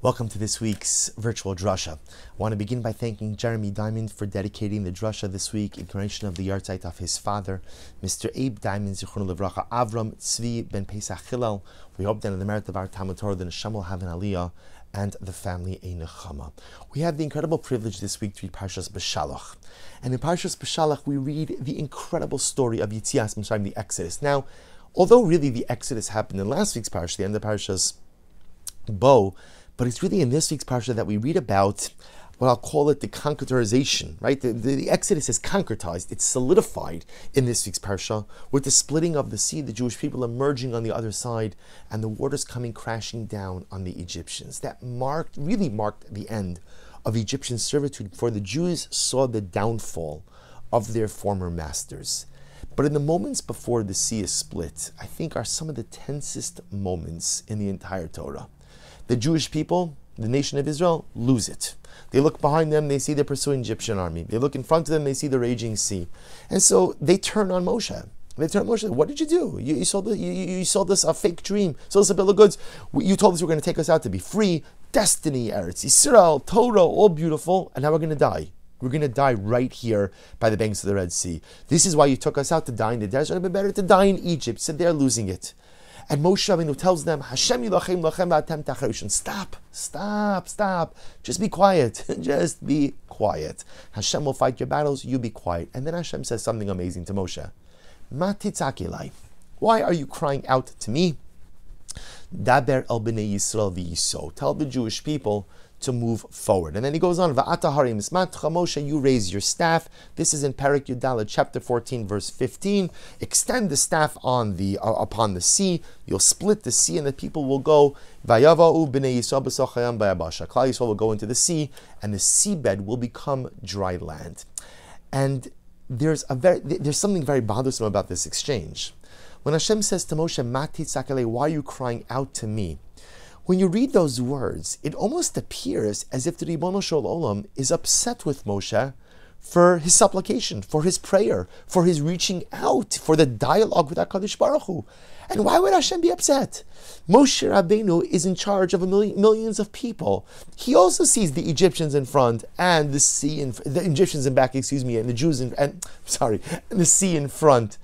Welcome to this week's virtual drasha. I want to begin by thanking Jeremy Diamond for dedicating the drasha this week in connection of the yahrzeit of his father, Mr. Abe Diamond Zichron Levracha Avram Tzvi Ben Pesach Hillel. We hope that in the merit of our Talmud Torah, the Neshama will have an aliyah and the family a nechama. We have the incredible privilege this week to read Parshas Beshalach. And in Parshas Beshalach, we read the incredible story of Yitzias Mitzrayim, the Exodus. Now, although really the Exodus happened in last week's Parsha, the end of Parshas Bo, but it's really in this week's parsha that we read about what I'll call it the concretization, right? The, the, the, Exodus is concretized, it's solidified in this week's parsha with the splitting of the sea, the Jewish people emerging on the other side, and the waters coming crashing down on the Egyptians. That marked, really marked the end of Egyptian servitude, for the Jews saw the downfall of their former masters. But in the moments before the sea is split, I think are some of the tensest moments in the entire Torah the Jewish people, the nation of Israel, lose it. They look behind them, they see the pursuing Egyptian army. They look in front of them, they see the raging sea. And so they turn on Moshe. They turn on Moshe. What did you do? You, you sold the, you, you us a fake dream. Sold us a bill of goods. You told us you were going to take us out to be free. Destiny, Eretz Yisrael, Torah, all beautiful. And now we're going to die. We're going to die right here by the banks of the Red Sea. This is why you took us out to die in the desert. It would have been better to die in Egypt. So they're losing it. And Moshe Rabbeinu tells them, Hashem yilachem lachem v'atem tacharishon. Stop, stop, stop. Just be quiet. Just be quiet. Hashem will fight your battles. You be quiet. And then Hashem says something amazing to Moshe. Matitzakilai. Why are you crying out to me? Daber el bnei Yisrael v'yiso. Tell the Jewish people to move forward. And then he goes on, Moshe, you raise your staff. This is in Perek Yud Daled, chapter 14, verse 15. Extend the staff on the uh, upon the sea. You'll split the sea, and the people will go. Vayava'u b'nei Klal Yisrael will go into the sea, and the seabed will become dry land. And there's a very there's something very bothersome about this exchange. When Hashem says to Moshe, Mati why are you crying out to me? When you read those words, it almost appears as if the Ribono Shel Olam is upset with Moshe for his supplication, for his prayer, for his reaching out, for the dialogue with HaKadosh Baruch Hu. And why would Hashem be upset? Moshe Rabbeinu is in charge of million, millions of people. He also sees the Egyptians in front and the sea in the Egyptians in back, excuse me, and the Jews in and sorry, and the sea in front.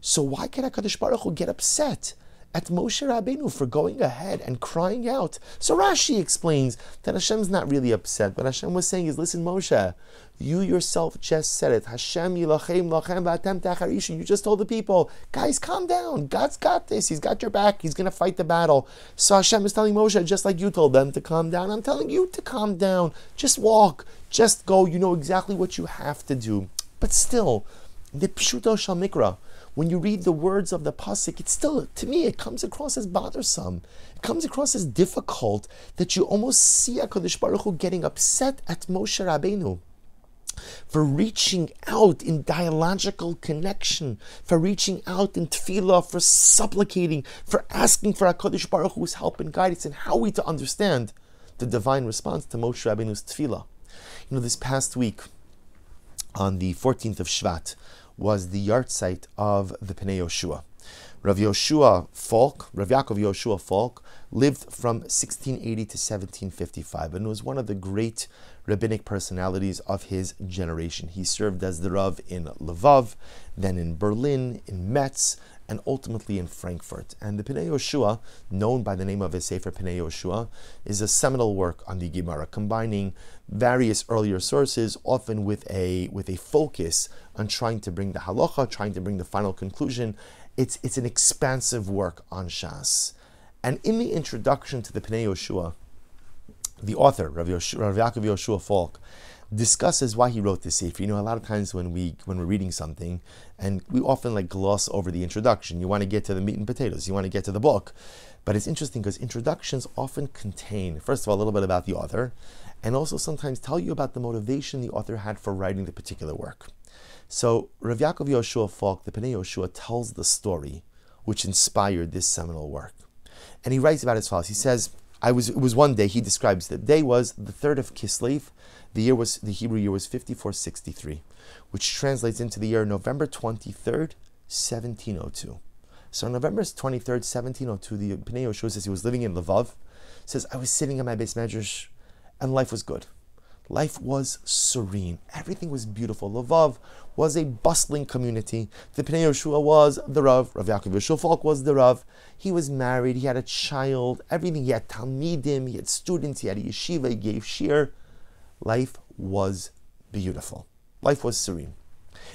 So why can HaKadosh Baruch Hu get upset? At Moshe Rabbeinu for going ahead and crying out. So Rashi explains that Hashem's not really upset. What Hashem was saying is, listen, Moshe, you yourself just said it. Hashem yilachem lachem v'atem tacharishin. You just told the people, guys, calm down. God's got this. He's got your back. He's going to fight the battle. So Hashem is telling Moshe, just like you told them to calm down, I'm telling you to calm down. Just walk. Just go. You know exactly what you have to do. But still, the pshuto shal mikra when you read the words of the pasuk, it still to me it comes across as bothersome. It comes across as difficult that you almost see Hakadosh Baruch Hu getting upset at Moshe Rabbeinu for reaching out in dialogical connection, for reaching out in tefillah, for supplicating, for asking for HaKadosh Baruch Hu's help and guidance, and how we to understand the divine response to Moshe Rabbeinu's tefillah. You know, this past week, on the 14th of Shvat, was the yahrzeit of the Pnei Yoshua. Rav Yoshua Falk, Rav Yaakov Yoshua Falk, lived from 1680 to 1755 and was one of the great rabbinic personalities of his generation. He served as the Rav in Lvov, then in Berlin, in Metz, and ultimately in Frankfurt. And the Pnei Yoshua, known by the name of his Sefer Pnei Yoshua, is a seminal work on the Gemara, combining various earlier sources, often with a with a focus on trying to bring the halacha, trying to bring the final conclusion. It's it's an expansive work on Shas. And in the introduction to the Pnei Yoshua, the author, Rav, Yoshua, Rav Yaakov Yoshua Falk, discusses why he wrote this sefer. You know, a lot of times when we when we're reading something, and we often like gloss over the introduction. You want to get to the meat and potatoes. You want to get to the book, but it's interesting because introductions often contain, first of all, a little bit about the author, and also sometimes tell you about the motivation the author had for writing the particular work. So Rav Yaakov Yoshua Falk, the Pnei Yoshua, tells the story which inspired this seminal work, and he writes about it as follows. He says. I was it was one day he describes the day was the third of Kislev, the year was the Hebrew year was 5463, which translates into the year November 23rd, 1702. So on November 23rd, 1702, the Pnei Yoshua says he was living in Lvov, says, I was sitting in my beis medrash and life was good. Life was serene. Everything was beautiful. Lvov was a bustling community. The Pnei Yehoshua was the Rav. Rav Yaakov Yehoshua Falk was the Rav. He was married. He had a child. Everything. He had Talmidim. He had students. He had a yeshiva. He gave shiur. Life was beautiful. Life was serene.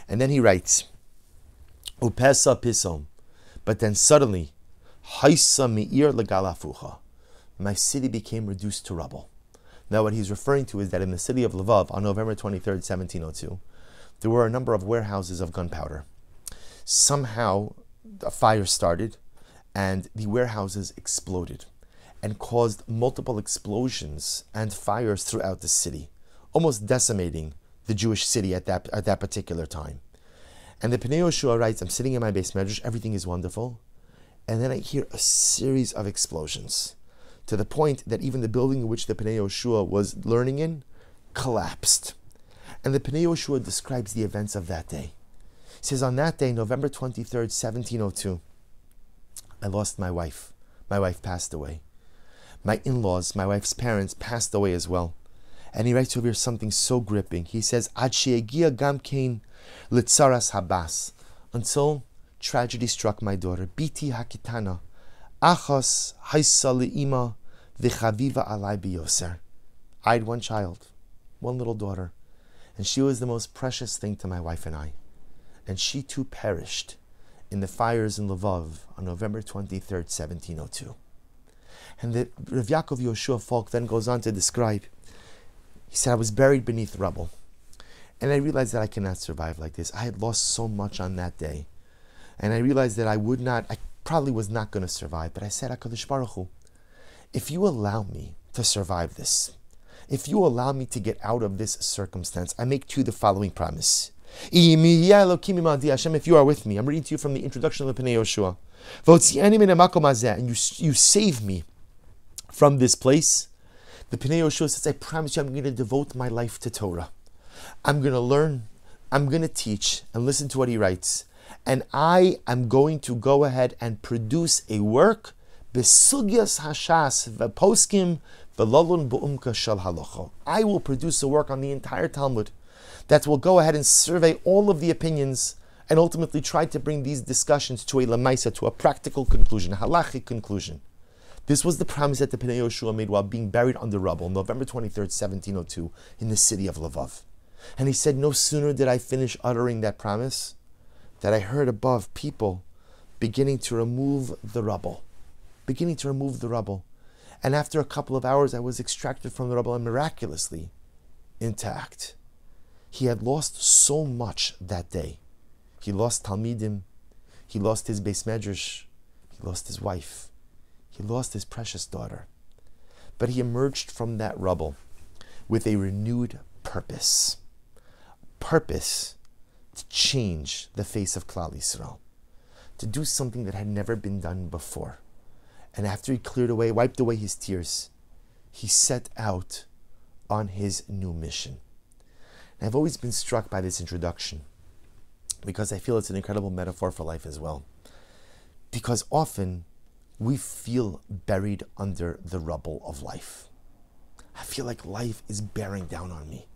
And then he writes, Upesa pisom. But then suddenly, Haisa me'ir legalafucha. My city became reduced to rubble. Now, what he's referring to is that in the city of Lvov, on November 23rd, 1702, there were a number of warehouses of gunpowder. Somehow, a fire started, and the warehouses exploded and caused multiple explosions and fires throughout the city, almost decimating the Jewish city at that, at that particular time. And the Pnei Yehoshua writes, I'm sitting in my beis medrash, everything is wonderful. And then I hear a series of explosions to the point that even the building in which the Pnei Yehoshua was learning in collapsed. And the Pnei Yehoshua describes the events of that day. He says, On that day, November 23rd, 1702, I lost my wife. My wife passed away. My in laws, my wife's parents, passed away as well. And he writes over here something so gripping. He says, Ad gamkein litzaras habas, until tragedy struck my daughter, Biti Hakitana, Achos Haisa V'chaviva Alai Biyoser. I had one child, one little daughter, and she was the most precious thing to my wife and I. And she too perished in the fires in Lvov on November 23rd, 1702. And the Rav Yaakov Yehoshua Falk then goes on to describe, he said, I was buried beneath rubble. And I realized that I cannot survive like this. I had lost so much on that day. And I realized that I would not, I probably was not going to survive. But I said, HaKadosh Baruch Hu, if you allow me to survive this, if you allow me to get out of this circumstance, I make to you the following promise. Hashem, if you are with me, I'm reading to you from the introduction of the Pnei Yehoshua. And you, you save me from this place. The Pnei Yehoshua says, I promise you I'm going to devote my life to Torah. I'm going to learn, I'm going to teach, and listen to what he writes. And I am going to go ahead and produce a work, Besugyas Hashas Veposkim Velolun Bu'umka Shal Halacha. I will produce a work on the entire Talmud that will go ahead and survey all of the opinions and ultimately try to bring these discussions to a lamaisa, to a practical conclusion, halachic conclusion. This was the promise that the Pnei Yehoshua made while being buried under rubble, November 23rd, 1702, in the city of Lvov. And he said, No sooner did I finish uttering that promise that I heard above people beginning to remove the rubble, beginning to remove the rubble. And after a couple of hours, I was extracted from the rubble and miraculously intact. He had lost so much that day. He lost Talmidim, he lost his beis medrash, he lost his wife, he lost his precious daughter. But he emerged from that rubble with a renewed purpose. Purpose to change the face of Klal Yisrael, to do something that had never been done before. And after he cleared away, wiped away his tears, he set out on his new mission. And I've always been struck by this introduction because I feel it's an incredible metaphor for life as well. Because often we feel buried under the rubble of life. I feel like life is bearing down on me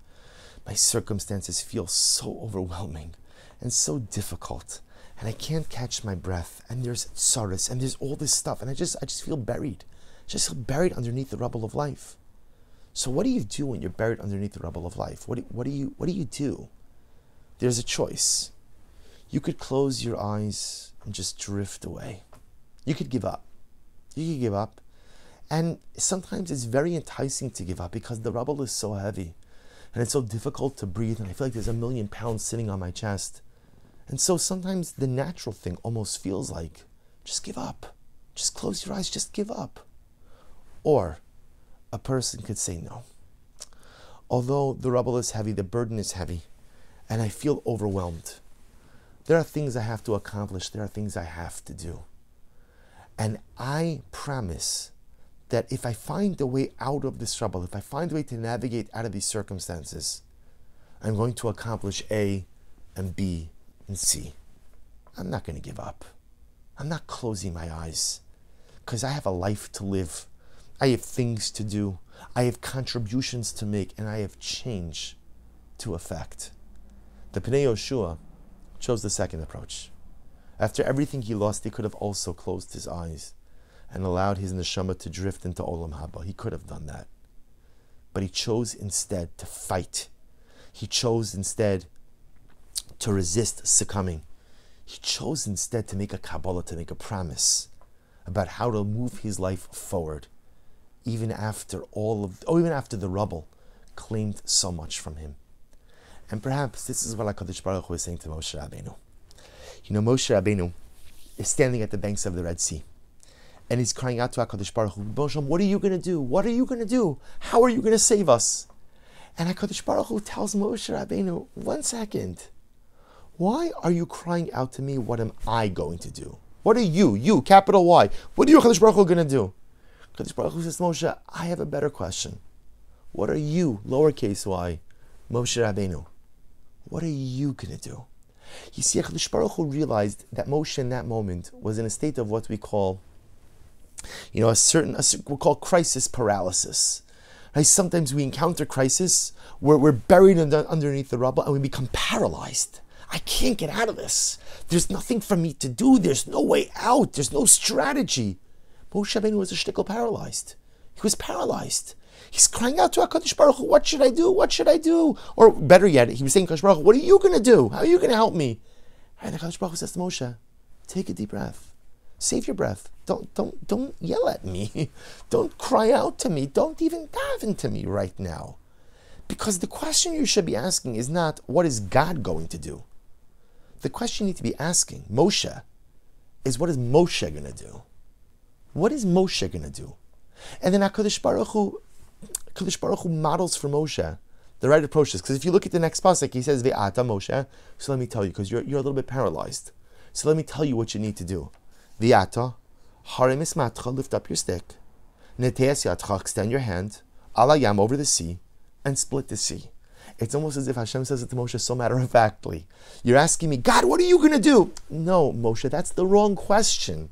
my circumstances feel so overwhelming and so difficult and I can't catch my breath and there's sorrows and there's all this stuff and I just I just feel buried. Just feel buried underneath the rubble of life. So what do you do when you're buried underneath the rubble of life? What do, what do you what do you do? There's a choice. You could close your eyes and just drift away. You could give up. You could give up. And sometimes it's very enticing to give up because the rubble is so heavy and it's so difficult to breathe, and I feel like there's a million pounds sitting on my chest. And so sometimes the natural thing almost feels like just give up, just close your eyes, just give up. Or a person could say no. Although the rubble is heavy, the burden is heavy, and I feel overwhelmed. There are things I have to accomplish, there are things I have to do. And I promise that if I find a way out of this trouble, if I find a way to navigate out of these circumstances, I'm going to accomplish A and B and C. I'm not going to give up. I'm not closing my eyes because I have a life to live. I have things to do. I have contributions to make, and I have change to effect. The Pnei Yoshua chose the second approach. After everything he lost, he could have also closed his eyes and allowed his neshama to drift into Olam Haba. He could have done that. But he chose instead to fight. He chose instead to resist succumbing. He chose instead to make a Kabbalah, to make a promise about how to move his life forward, even after all of, or even after the rubble claimed so much from him. And perhaps this is what HaKadosh Baruch Hu is saying to Moshe Rabbeinu. You know, Moshe Rabbeinu is standing at the banks of the Red Sea and he's crying out to HaKadosh Baruch Hu, what are you going to do? What are you going to do? How are you going to save us? And HaKadosh Baruch Hu tells Moshe Rabbeinu, one second, why are you crying out to me? What am I going to do? What are you, you, capital Y, what are you, HaKadosh Baruch Hu, going to do? HaKadosh Baruch Hu says to Moshe, I have a better question. What are you, lowercase y, Moshe Rabbeinu? What are you going to do? You see, HaKadosh Baruch Hu realized that Moshe in that moment was in a state of what we call you know, a certain, a, we call crisis paralysis. Right? Sometimes we encounter crisis where we're buried under, underneath the rubble and we become paralyzed. I can't get out of this. There's nothing for me to do. There's no way out. There's no strategy. Moshe Rabbeinu was a shtickle paralyzed. He was paralyzed. He's crying out to HaKadosh Baruch Hu, what should I do? What should I do? Or better yet, he was saying, HaKadosh Baruch Hu, what are you going to do? How are you going to help me? And HaKadosh Baruch Hu says to Moshe, take a deep breath. Save your breath. Don't don't don't yell at me. Don't cry out to me. Don't even dive into me right now. Because the question you should be asking is not what is God going to do? The question you need to be asking, Moshe, is what is Moshe going to do? What is Moshe going to do? And then HaKadosh Baruch Hu, HaKadosh Baruch Hu models for Moshe the right approach is because if you look at the next pasuk, he says Ve'ata Moshe. So let me tell you, because you're, you're a little bit paralyzed. So let me tell you what you need to do. Viata, harimis matcha, lift up your stick. Neteas yatcha, extend your hand. Alayam over the sea, and split the sea. It's almost as if Hashem says it to Moshe so matter of factly. You're asking me, God, what are you going to do? No, Moshe, that's the wrong question.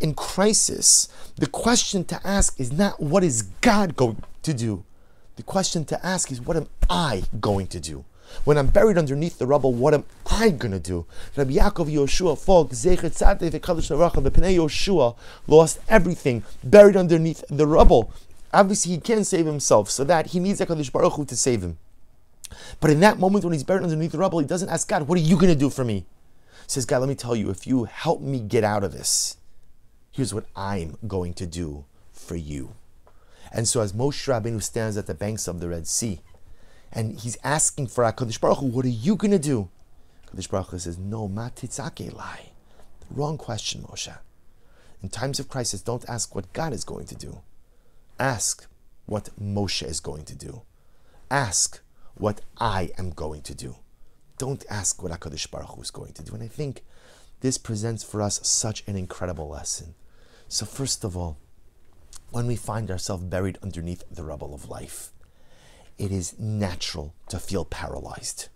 In crisis, the question to ask is not what is God going to do. The question to ask is what am I going to do? When I'm buried underneath the rubble, what am I going to do? Rabbi Yaakov Yoshua Falk, Zecher Tzadeh Naracha, the Pnei Yoshua lost everything, buried underneath the rubble. Obviously, he can't save himself, so that he needs HaKadosh Baruch Hu to save him. But in that moment when he's buried underneath the rubble, he doesn't ask God, what are you going to do for me? He says, God, let me tell you, if you help me get out of this, here's what I'm going to do for you. And so as Moshe Rabbeinu stands at the banks of the Red Sea, and he's asking for HaKadosh Baruch Hu, what are you going to do? HaKadosh Baruch Hu says, no, matitzake lie. Wrong question, Moshe. In times of crisis, don't ask what God is going to do. Ask what Moshe is going to do. Ask what I am going to do. Don't ask what HaKadosh Baruch Hu is going to do. And I think this presents for us such an incredible lesson. So first of all, when we find ourselves buried underneath the rubble of life, it is natural to feel paralyzed.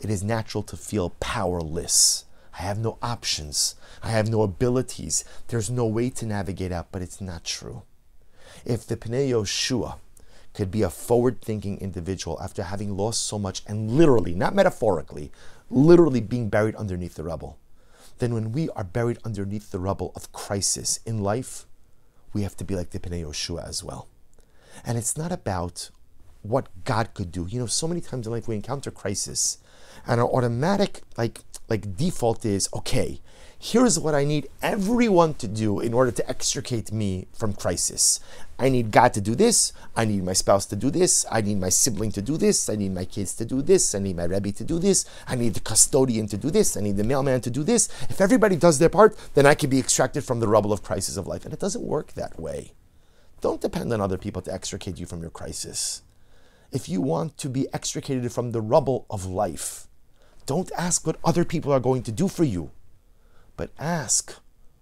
It is natural to feel powerless. I have no options. I have no abilities. There's no way to navigate out, but it's not true. If the Pnei Yoshua could be a forward thinking individual after having lost so much and literally, not metaphorically, literally being buried underneath the rubble, then when we are buried underneath the rubble of crisis in life, we have to be like the Pnei Yoshua as well. And it's not about what God could do. You know, so many times in life we encounter crisis, and our automatic like like default is okay. Here's what I need everyone to do in order to extricate me from crisis. I need God to do this. I need my spouse to do this. I need my sibling to do this. I need my kids to do this. I need my Rebbe to do this. I need the custodian to do this. I need the mailman to do this. If everybody does their part, then I can be extracted from the rubble of crisis of life. And it doesn't work that way. Don't depend on other people to extricate you from your crisis if you want to be extricated from the rubble of life, don't ask what other people are going to do for you, but ask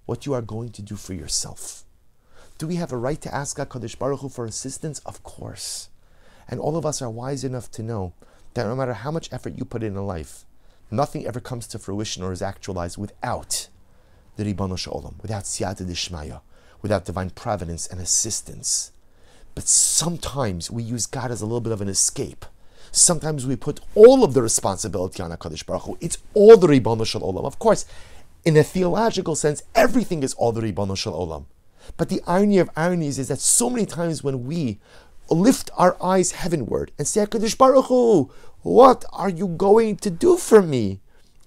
what you are going to do for yourself. Do we have a right to ask HaKadosh Baruch Hu for assistance? Of course. And all of us are wise enough to know that no matter how much effort you put in a life, nothing ever comes to fruition or is actualized without the Ribbon Olam, without Siyata Dishmaya, without divine providence and assistance. But sometimes we use God as a little bit of an escape. Sometimes we put all of the responsibility on HaKadosh Baruch Hu. It's all the Ribbon Shel Olam. Of course, in a theological sense, everything is all the Ribbon Shel Olam. But the irony of ironies is that so many times when we lift our eyes heavenward and say, HaKadosh Baruch Hu, what are you going to do for me?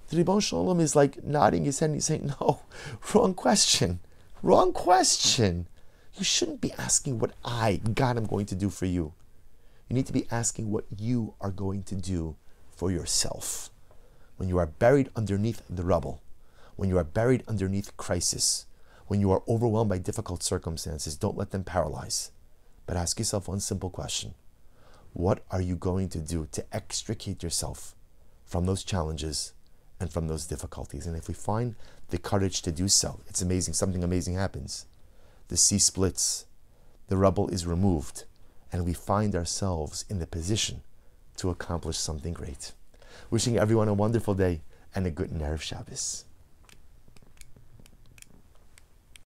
The Ribbon Shel Olam is like nodding his head and he's saying, no, wrong question. Wrong question. You shouldn't be asking what I, God, am going to do for you. You need to be asking what you are going to do for yourself. When you are buried underneath the rubble, when you are buried underneath crisis, when you are overwhelmed by difficult circumstances, don't let them paralyze. But ask yourself one simple question What are you going to do to extricate yourself from those challenges and from those difficulties? And if we find the courage to do so, it's amazing. Something amazing happens. The sea splits, the rubble is removed, and we find ourselves in the position to accomplish something great. Wishing everyone a wonderful day and a good Erev Shabbos.